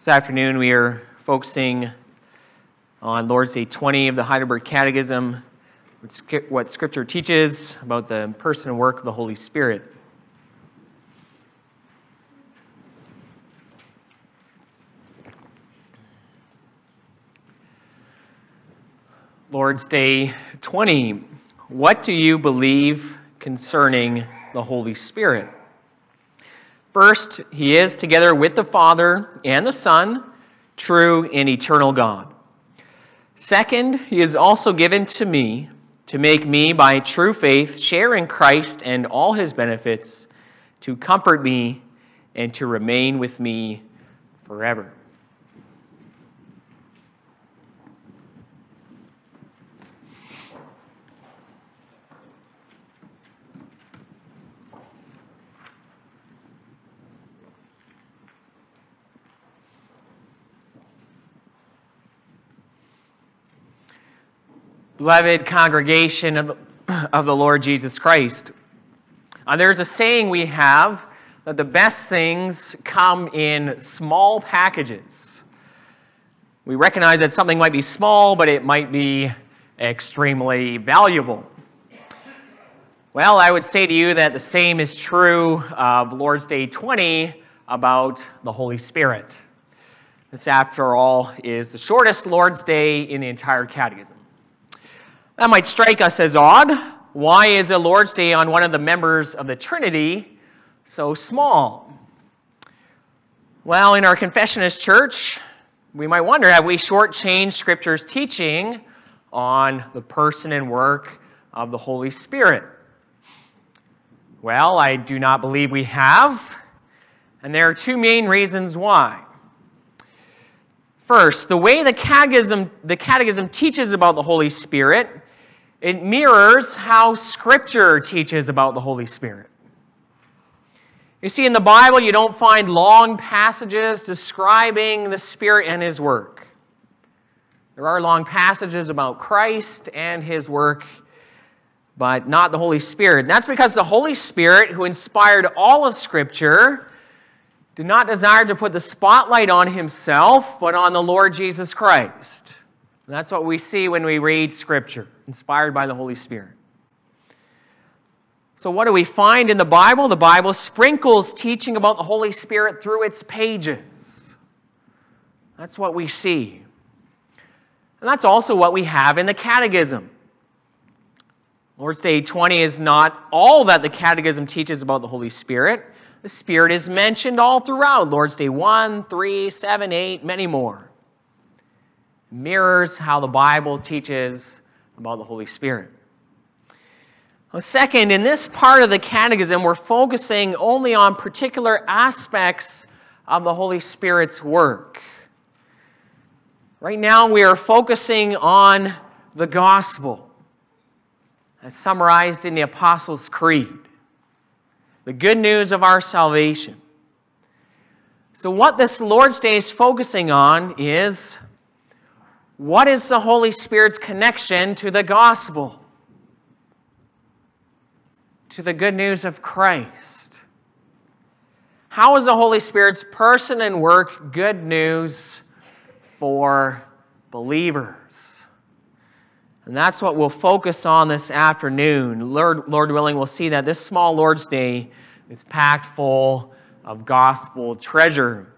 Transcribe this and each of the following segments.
This afternoon, we are focusing on Lord's Day 20 of the Heidelberg Catechism, what Scripture teaches about the person and work of the Holy Spirit. Lord's Day 20. What do you believe concerning the Holy Spirit? First, he is, together with the Father and the Son, true and eternal God. Second, he is also given to me to make me, by true faith, share in Christ and all his benefits, to comfort me and to remain with me forever. Beloved congregation of, of the Lord Jesus Christ. Uh, there's a saying we have that the best things come in small packages. We recognize that something might be small, but it might be extremely valuable. Well, I would say to you that the same is true of Lord's Day 20 about the Holy Spirit. This, after all, is the shortest Lord's Day in the entire Catechism. That might strike us as odd. Why is a Lord's Day on one of the members of the Trinity so small? Well, in our Confessionist church, we might wonder have we shortchanged Scripture's teaching on the person and work of the Holy Spirit? Well, I do not believe we have, and there are two main reasons why. First, the way the catechism, the catechism teaches about the Holy Spirit it mirrors how Scripture teaches about the Holy Spirit. You see, in the Bible, you don't find long passages describing the Spirit and His work. There are long passages about Christ and His work, but not the Holy Spirit. And that's because the Holy Spirit, who inspired all of Scripture, did not desire to put the spotlight on Himself, but on the Lord Jesus Christ. And that's what we see when we read Scripture, inspired by the Holy Spirit. So, what do we find in the Bible? The Bible sprinkles teaching about the Holy Spirit through its pages. That's what we see. And that's also what we have in the Catechism. Lord's Day 20 is not all that the Catechism teaches about the Holy Spirit. The Spirit is mentioned all throughout Lord's Day 1, 3, 7, 8, many more mirrors how the Bible teaches about the Holy Spirit. Well, second, in this part of the Catechism, we're focusing only on particular aspects of the Holy Spirit's work. Right now, we are focusing on the gospel, as summarized in the Apostles' Creed, the good news of our salvation. So, what this Lord's Day is focusing on is what is the Holy Spirit's connection to the gospel? To the good news of Christ? How is the Holy Spirit's person and work good news for believers? And that's what we'll focus on this afternoon. Lord, Lord willing, we'll see that this small Lord's Day is packed full of gospel treasure.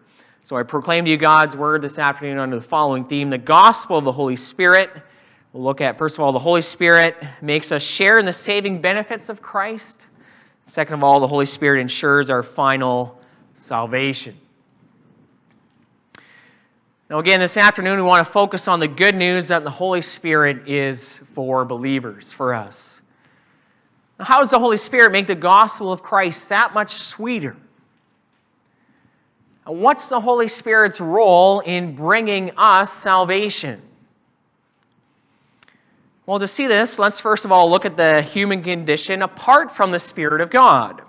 So I proclaim to you God's word this afternoon under the following theme the gospel of the Holy Spirit. We'll look at, first of all, the Holy Spirit makes us share in the saving benefits of Christ. Second of all, the Holy Spirit ensures our final salvation. Now, again, this afternoon, we want to focus on the good news that the Holy Spirit is for believers, for us. Now, how does the Holy Spirit make the gospel of Christ that much sweeter? What's the Holy Spirit's role in bringing us salvation? Well, to see this, let's first of all look at the human condition apart from the Spirit of God.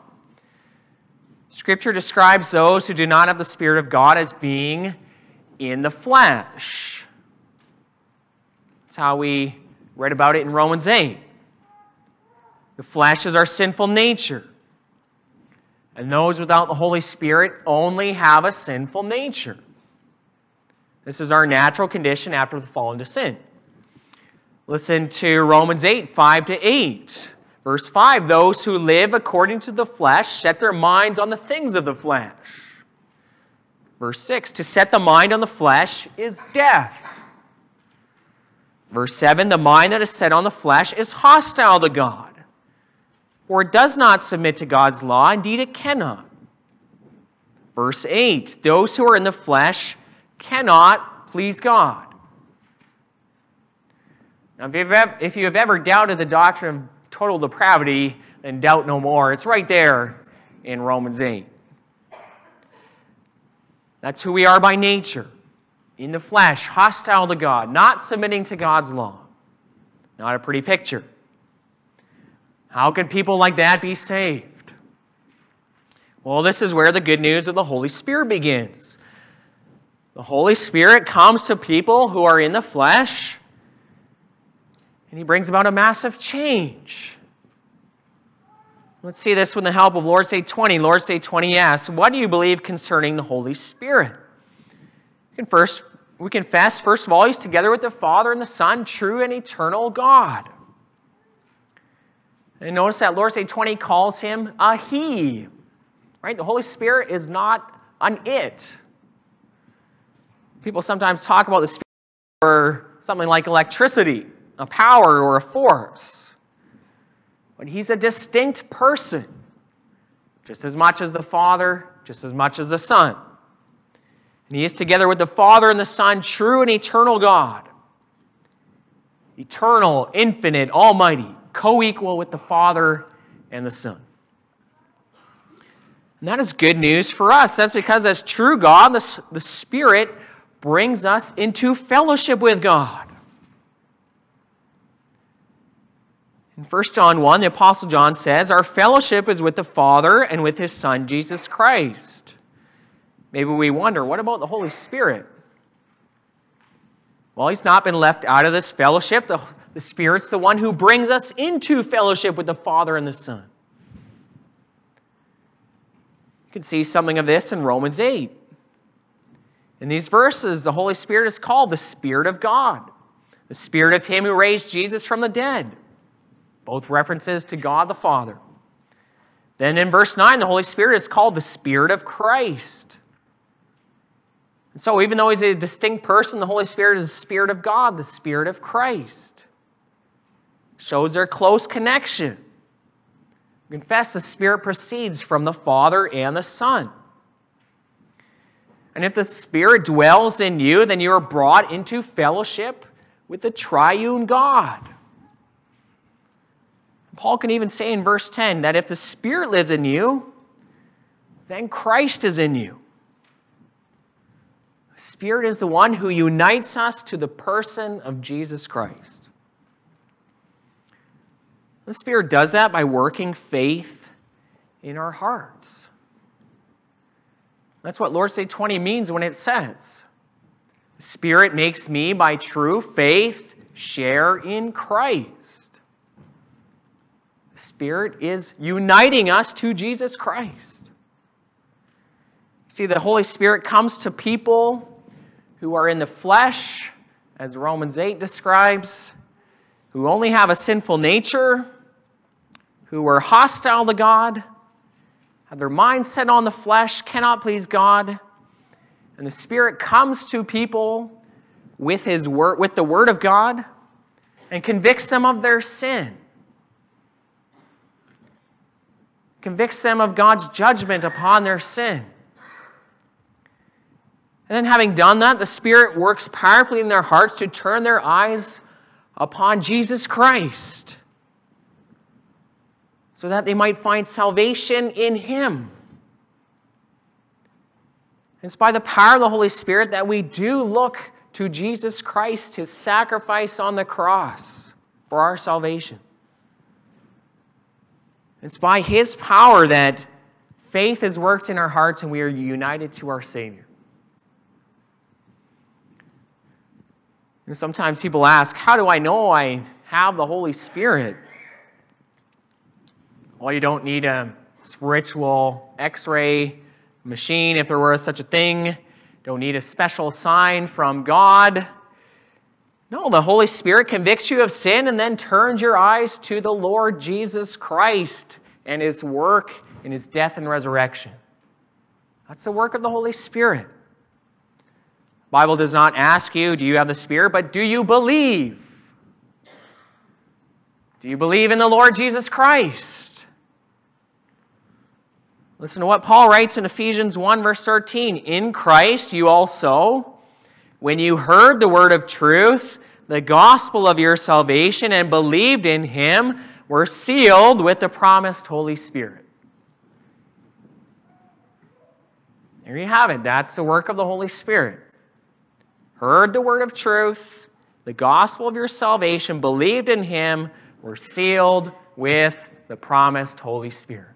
Scripture describes those who do not have the Spirit of God as being in the flesh. That's how we read about it in Romans 8. The flesh is our sinful nature. And those without the Holy Spirit only have a sinful nature. This is our natural condition after the fall into sin. Listen to Romans 8, 5 to 8. Verse 5 Those who live according to the flesh set their minds on the things of the flesh. Verse 6 To set the mind on the flesh is death. Verse 7 The mind that is set on the flesh is hostile to God, for it does not submit to God's law. Indeed, it cannot. Verse 8 Those who are in the flesh cannot please God. Now, if you've, ever, if you have ever doubted the doctrine of total depravity, then doubt no more. It's right there in Romans 8. That's who we are by nature, in the flesh, hostile to God, not submitting to God's law. Not a pretty picture. How could people like that be saved? Well, this is where the good news of the Holy Spirit begins. The Holy Spirit comes to people who are in the flesh and he brings about a massive change. Let's see this with the help of Lord's Day 20. Lord's Day 20 asks, What do you believe concerning the Holy Spirit? We, can first, we confess, first of all, He's together with the Father and the Son, true and eternal God. And notice that Lord's Day 20 calls Him a He. Right? The Holy Spirit is not an it. People sometimes talk about the Spirit or something like electricity a power or a force. But he's a distinct person, just as much as the Father, just as much as the Son. And he is together with the Father and the Son, true and eternal God. Eternal, infinite, almighty, co equal with the Father and the Son. And that is good news for us. That's because, as true God, the, the Spirit brings us into fellowship with God. In 1 John 1, the Apostle John says, Our fellowship is with the Father and with his Son, Jesus Christ. Maybe we wonder, what about the Holy Spirit? Well, he's not been left out of this fellowship. The, the Spirit's the one who brings us into fellowship with the Father and the Son. You can see something of this in Romans 8. In these verses, the Holy Spirit is called the Spirit of God, the Spirit of Him who raised Jesus from the dead both references to God the Father. Then in verse 9, the Holy Spirit is called the Spirit of Christ. And so, even though he's a distinct person, the Holy Spirit is the Spirit of God, the Spirit of Christ. Shows their close connection. Confess the Spirit proceeds from the Father and the Son. And if the Spirit dwells in you, then you are brought into fellowship with the triune God. Paul can even say in verse 10 that if the Spirit lives in you, then Christ is in you. Spirit is the one who unites us to the person of Jesus Christ. The Spirit does that by working faith in our hearts. That's what Lord's Day 20 means when it says, Spirit makes me, by true faith, share in Christ. The Spirit is uniting us to Jesus Christ. See, the Holy Spirit comes to people who are in the flesh, as Romans 8 describes, who only have a sinful nature, who are hostile to God, have their mind set on the flesh, cannot please God. And the Spirit comes to people with, his word, with the Word of God and convicts them of their sin convicts them of God's judgment upon their sin. And then, having done that, the Spirit works powerfully in their hearts to turn their eyes upon Jesus Christ so that they might find salvation in Him. It's by the power of the Holy Spirit that we do look to Jesus Christ, His sacrifice on the cross for our salvation. It's by His power that faith is worked in our hearts and we are united to our Savior. And sometimes people ask, How do I know I have the Holy Spirit? Well, you don't need a spiritual x ray machine if there were such a thing. Don't need a special sign from God. No, the Holy Spirit convicts you of sin and then turns your eyes to the Lord Jesus Christ and his work in his death and resurrection. That's the work of the Holy Spirit. Bible does not ask you, do you have the Spirit, but do you believe? Do you believe in the Lord Jesus Christ? Listen to what Paul writes in Ephesians 1, verse 13. In Christ you also, when you heard the word of truth, the gospel of your salvation, and believed in him, were sealed with the promised Holy Spirit. There you have it. That's the work of the Holy Spirit. Heard the word of truth, the gospel of your salvation, believed in him, were sealed with the promised Holy Spirit.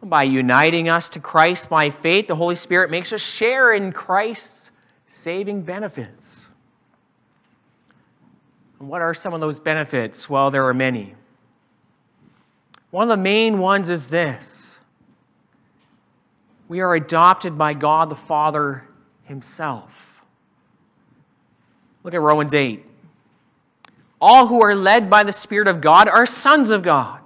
By uniting us to Christ by faith, the Holy Spirit makes us share in Christ's saving benefits. And what are some of those benefits? Well, there are many. One of the main ones is this we are adopted by God the Father Himself. Look at Romans 8. All who are led by the Spirit of God are sons of God.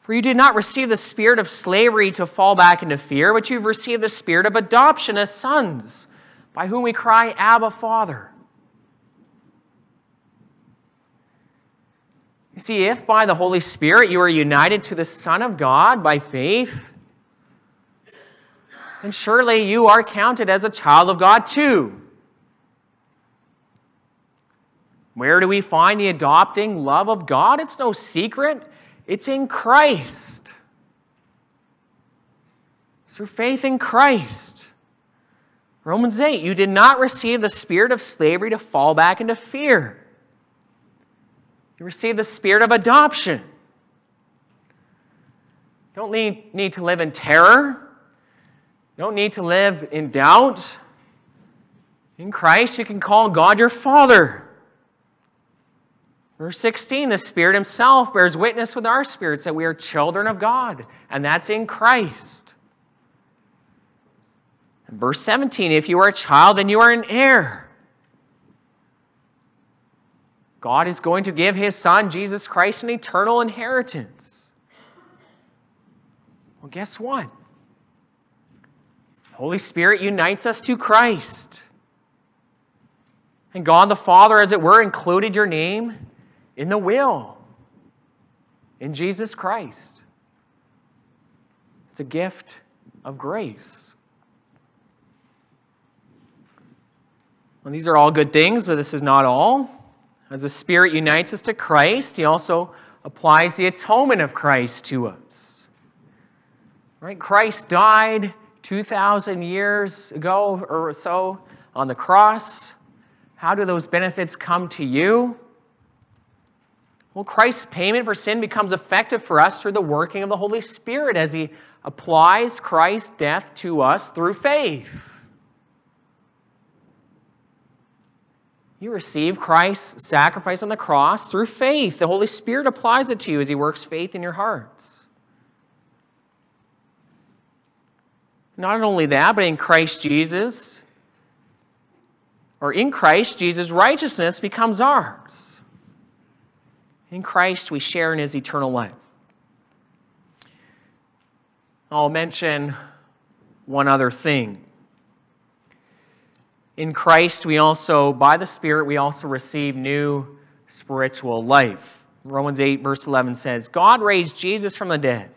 For you did not receive the spirit of slavery to fall back into fear, but you've received the spirit of adoption as sons, by whom we cry, Abba, Father. You see, if by the Holy Spirit you are united to the Son of God by faith, then surely you are counted as a child of God too. Where do we find the adopting love of God? It's no secret. It's in Christ. through faith in Christ. Romans 8, you did not receive the spirit of slavery to fall back into fear. You received the spirit of adoption. You don't need, need to live in terror. You don't need to live in doubt. In Christ, you can call God your Father. Verse 16, the Spirit Himself bears witness with our spirits that we are children of God, and that's in Christ. And verse 17, if you are a child, then you are an heir. God is going to give His Son, Jesus Christ, an eternal inheritance. Well, guess what? Holy Spirit unites us to Christ. And God the Father, as it were, included your name in the will, in Jesus Christ. It's a gift of grace. Well, these are all good things, but this is not all. As the Spirit unites us to Christ, He also applies the atonement of Christ to us. Right? Christ died 2,000 years ago or so on the cross. How do those benefits come to you? Well, Christ's payment for sin becomes effective for us through the working of the Holy Spirit as He applies Christ's death to us through faith. You receive Christ's sacrifice on the cross through faith. The Holy Spirit applies it to you as He works faith in your hearts. Not only that, but in Christ Jesus, or in Christ Jesus, righteousness becomes ours. In Christ, we share in his eternal life. I'll mention one other thing. In Christ, we also, by the Spirit, we also receive new spiritual life. Romans 8, verse 11 says, God raised Jesus from the dead.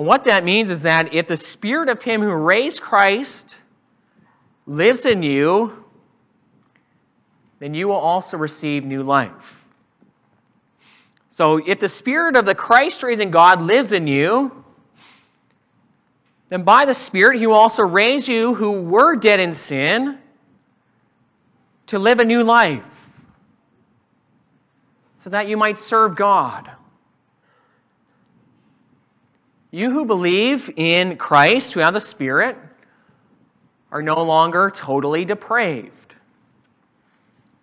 And what that means is that if the Spirit of Him who raised Christ lives in you, then you will also receive new life. So if the spirit of the Christ raising God lives in you, then by the Spirit he will also raise you who were dead in sin to live a new life so that you might serve God. You who believe in Christ, who have the Spirit, are no longer totally depraved.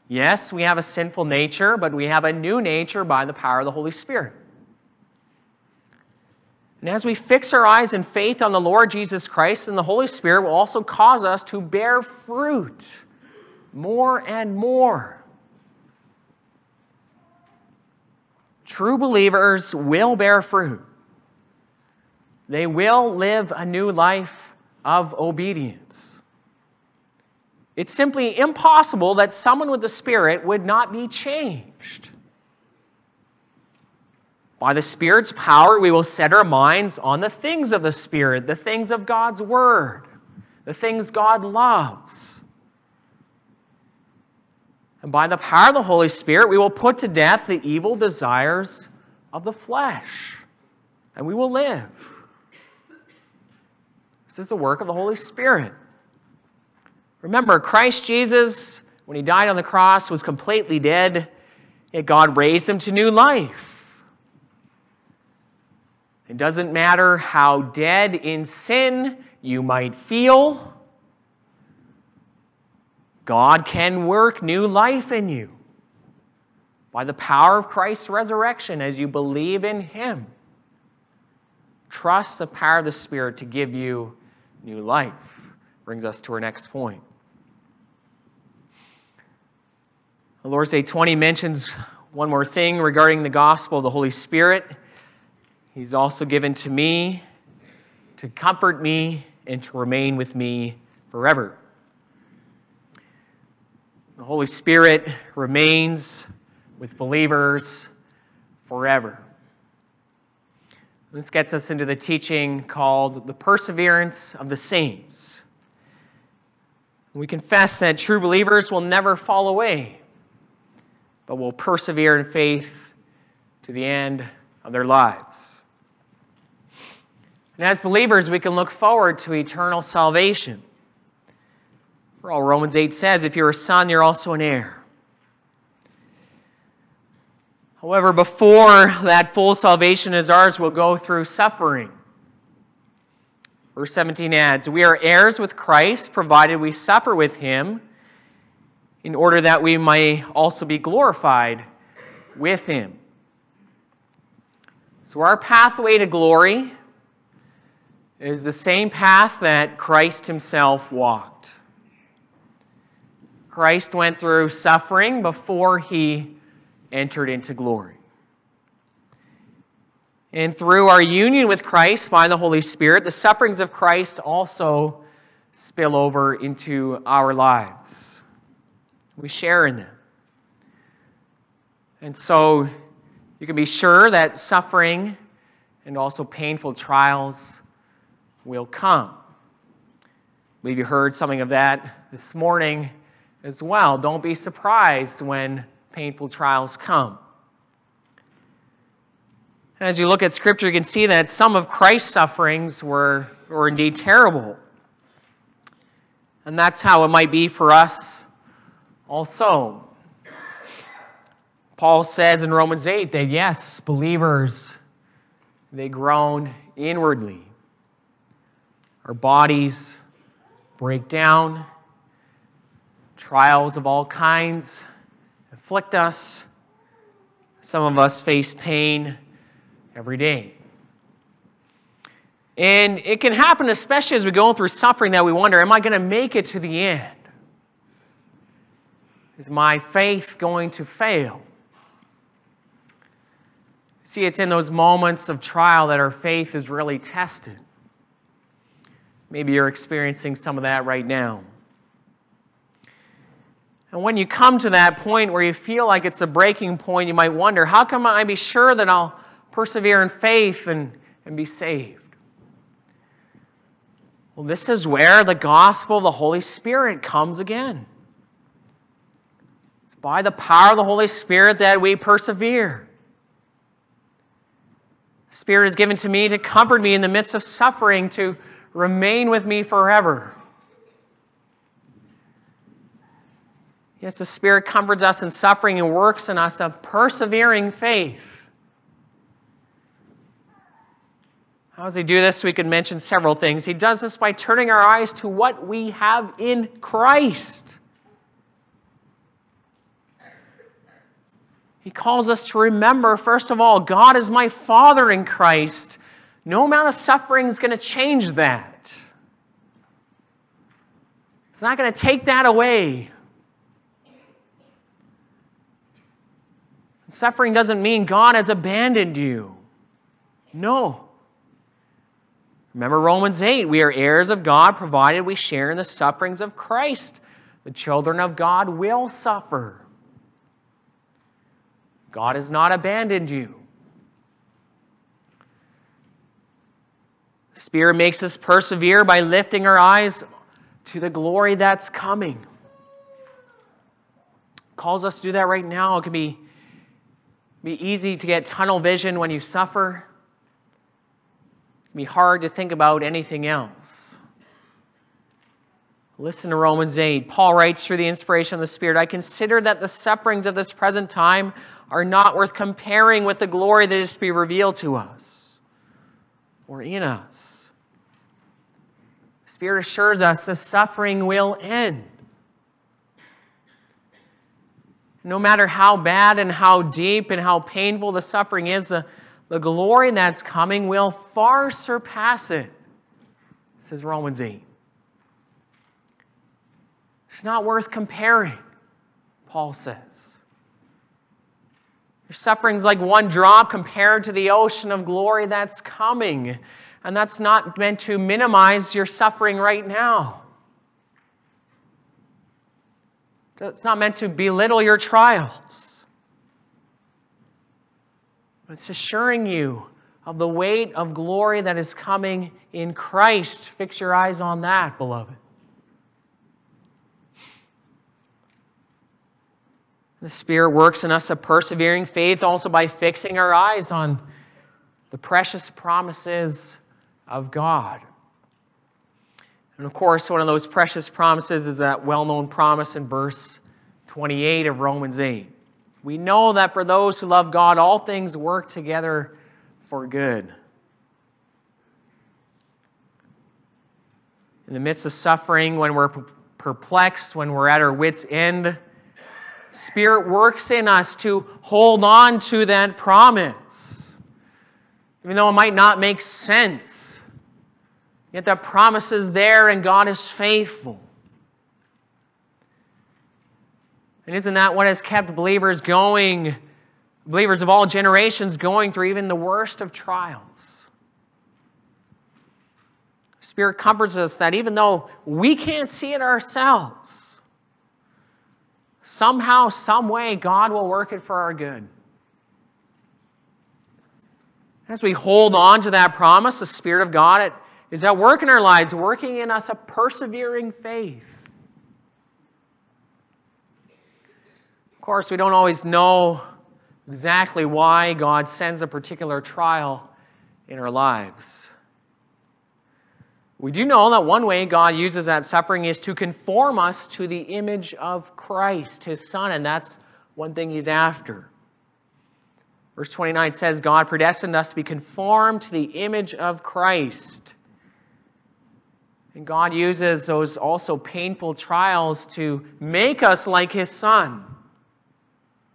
Yes, we have a sinful nature, but we have a new nature by the power of the Holy Spirit. And as we fix our eyes in faith on the Lord Jesus Christ, and the Holy Spirit will also cause us to bear fruit more and more. True believers will bear fruit. They will live a new life of obedience. It's simply impossible that someone with the Spirit would not be changed. By the Spirit's power, we will set our minds on the things of the Spirit, the things of God's Word, the things God loves. And by the power of the Holy Spirit, we will put to death the evil desires of the flesh, and we will live. This is the work of the Holy Spirit. Remember, Christ Jesus, when he died on the cross, was completely dead, yet God raised him to new life. It doesn't matter how dead in sin you might feel, God can work new life in you by the power of Christ's resurrection as you believe in him. Trust the power of the Spirit to give you new life. Brings us to our next point. The Lord's Day 20 mentions one more thing regarding the gospel of the Holy Spirit. He's also given to me to comfort me and to remain with me forever. The Holy Spirit remains with believers forever. This gets us into the teaching called the perseverance of the saints. We confess that true believers will never fall away but will persevere in faith to the end of their lives. And as believers, we can look forward to eternal salvation. For all Romans 8 says, if you're a son, you're also an heir. However, before that full salvation is ours, we'll go through suffering. Verse 17 adds, We are heirs with Christ, provided we suffer with him in order that we may also be glorified with him. So, our pathway to glory is the same path that Christ himself walked. Christ went through suffering before he entered into glory. And through our union with Christ by the Holy Spirit, the sufferings of Christ also spill over into our lives. We share in them. And so you can be sure that suffering and also painful trials will come. I believe you heard something of that this morning as well. Don't be surprised when painful trials come. As you look at Scripture, you can see that some of Christ's sufferings were, were indeed terrible. And that's how it might be for us also. Paul says in Romans 8 that yes, believers, they groan inwardly. Our bodies break down, trials of all kinds afflict us. Some of us face pain every day. And it can happen, especially as we go through suffering, that we wonder, am I going to make it to the end? Is my faith going to fail? See, it's in those moments of trial that our faith is really tested. Maybe you're experiencing some of that right now. And when you come to that point where you feel like it's a breaking point, you might wonder, how can I be sure that I'll persevere in faith and, and be saved? Well, this is where the gospel of the Holy Spirit comes again It's by the power of the Holy Spirit that we persevere. The Spirit is given to me to comfort me in the midst of suffering, to remain with me forever. Yes, the Spirit comforts us in suffering and works in us a persevering faith. How does He do this? We could mention several things. He does this by turning our eyes to what we have in Christ. He calls us to remember, first of all, God is my Father in Christ, no amount of suffering is going to change that. It's not going to take that away. Suffering doesn't mean God has abandoned you. No. Remember Romans 8 we are heirs of God provided we share in the sufferings of Christ. The children of God will suffer. God has not abandoned you. The Spirit makes us persevere by lifting our eyes to the glory that's coming. Calls us to do that right now. It can be, be easy to get tunnel vision when you suffer. It can be hard to think about anything else. Listen to Romans 8. Paul writes through the inspiration of the Spirit I consider that the sufferings of this present time are not worth comparing with the glory that is to be revealed to us or in us. The Spirit assures us the suffering will end. No matter how bad and how deep and how painful the suffering is, the, the glory that's coming will far surpass it, says Romans 8. It's not worth comparing, Paul says. Your suffering's like one drop compared to the ocean of glory that's coming. And that's not meant to minimize your suffering right now. It's not meant to belittle your trials. but It's assuring you of the weight of glory that is coming in Christ. Fix your eyes on that, beloved. The Spirit works in us a persevering faith also by fixing our eyes on the precious promises of God. And of course, one of those precious promises is that well known promise in verse 28 of Romans 8. We know that for those who love God, all things work together for good. In the midst of suffering, when we're perplexed, when we're at our wits' end, Spirit works in us to hold on to that promise. Even though it might not make sense, Yet the promise is there and God is faithful. And isn't that what has kept believers going, believers of all generations going through even the worst of trials? Spirit comforts us that even though we can't see it ourselves, somehow, some way, God will work it for our good. As we hold on to that promise, the Spirit of God, it is at work in our lives, working in us a persevering faith. Of course, we don't always know exactly why God sends a particular trial in our lives. We do know that one way God uses that suffering is to conform us to the image of Christ, his Son, and that's one thing he's after. Verse 29 says, God predestined us to be conformed to the image of Christ. And God uses those also painful trials to make us like His Son,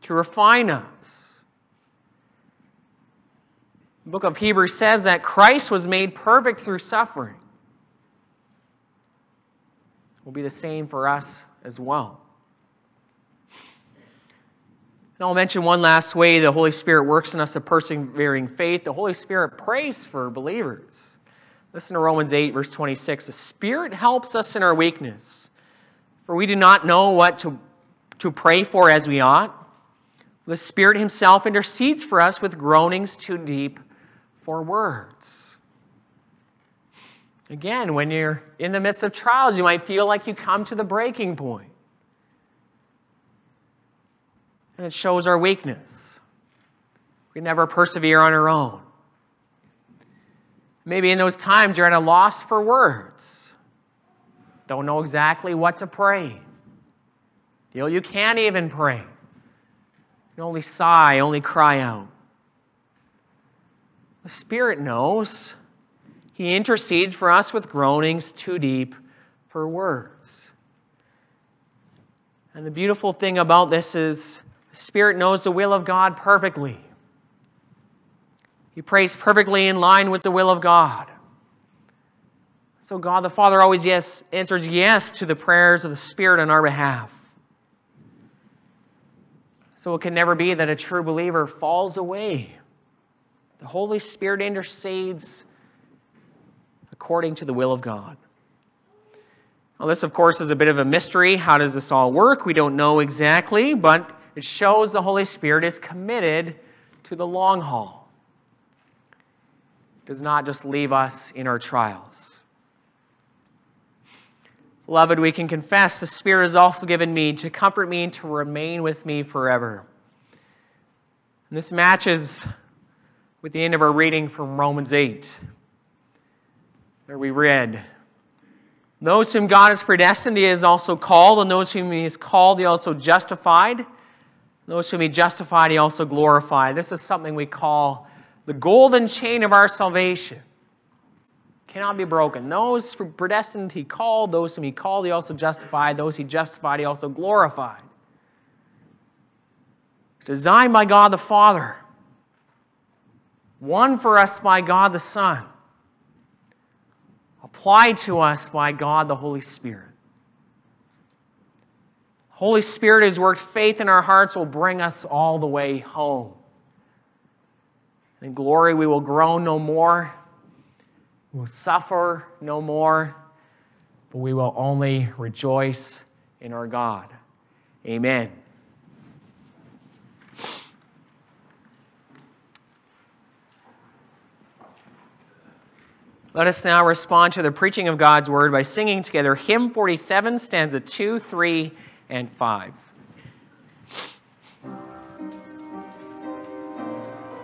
to refine us. The book of Hebrews says that Christ was made perfect through suffering. It will be the same for us as well. And I'll mention one last way the Holy Spirit works in us a persevering faith. The Holy Spirit prays for believers. Listen to Romans 8, verse 26. The Spirit helps us in our weakness, for we do not know what to, to pray for as we ought. The Spirit Himself intercedes for us with groanings too deep for words. Again, when you're in the midst of trials, you might feel like you come to the breaking point. And it shows our weakness. We never persevere on our own. Maybe in those times you're at a loss for words. Don't know exactly what to pray. Feel you can't even pray. You only sigh, only cry out. The Spirit knows. He intercedes for us with groanings too deep for words. And the beautiful thing about this is the Spirit knows the will of God perfectly. He prays perfectly in line with the will of God. So God the Father always yes answers yes to the prayers of the Spirit on our behalf. So it can never be that a true believer falls away. The Holy Spirit intercedes according to the will of God. Well, this, of course, is a bit of a mystery. How does this all work? We don't know exactly, but it shows the Holy Spirit is committed to the long haul. Does not just leave us in our trials. Beloved, we can confess the Spirit has also given me to comfort me and to remain with me forever. And this matches with the end of our reading from Romans 8, where we read, Those whom God has predestined, he has also called, and those whom he has called, he also justified. Those whom he justified, he also glorified. This is something we call the golden chain of our salvation cannot be broken. Those predestined he called, those whom he called, he also justified, those he justified, he also glorified. Designed by God the Father, won for us by God the Son, applied to us by God the Holy Spirit. Holy Spirit has worked faith in our hearts will bring us all the way home. In glory, we will groan no more we will suffer no more, but we will only rejoice in our God. Amen. Let us now respond to the preaching of God's word by singing together hymn 47, stanza 2, 3, and 5.